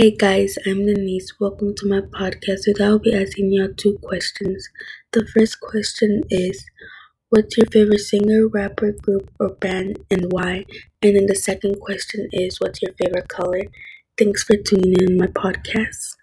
Hey guys, I'm Denise. Welcome to my podcast. Today I'll be asking y'all two questions. The first question is What's your favorite singer, rapper, group, or band, and why? And then the second question is What's your favorite color? Thanks for tuning in my podcast.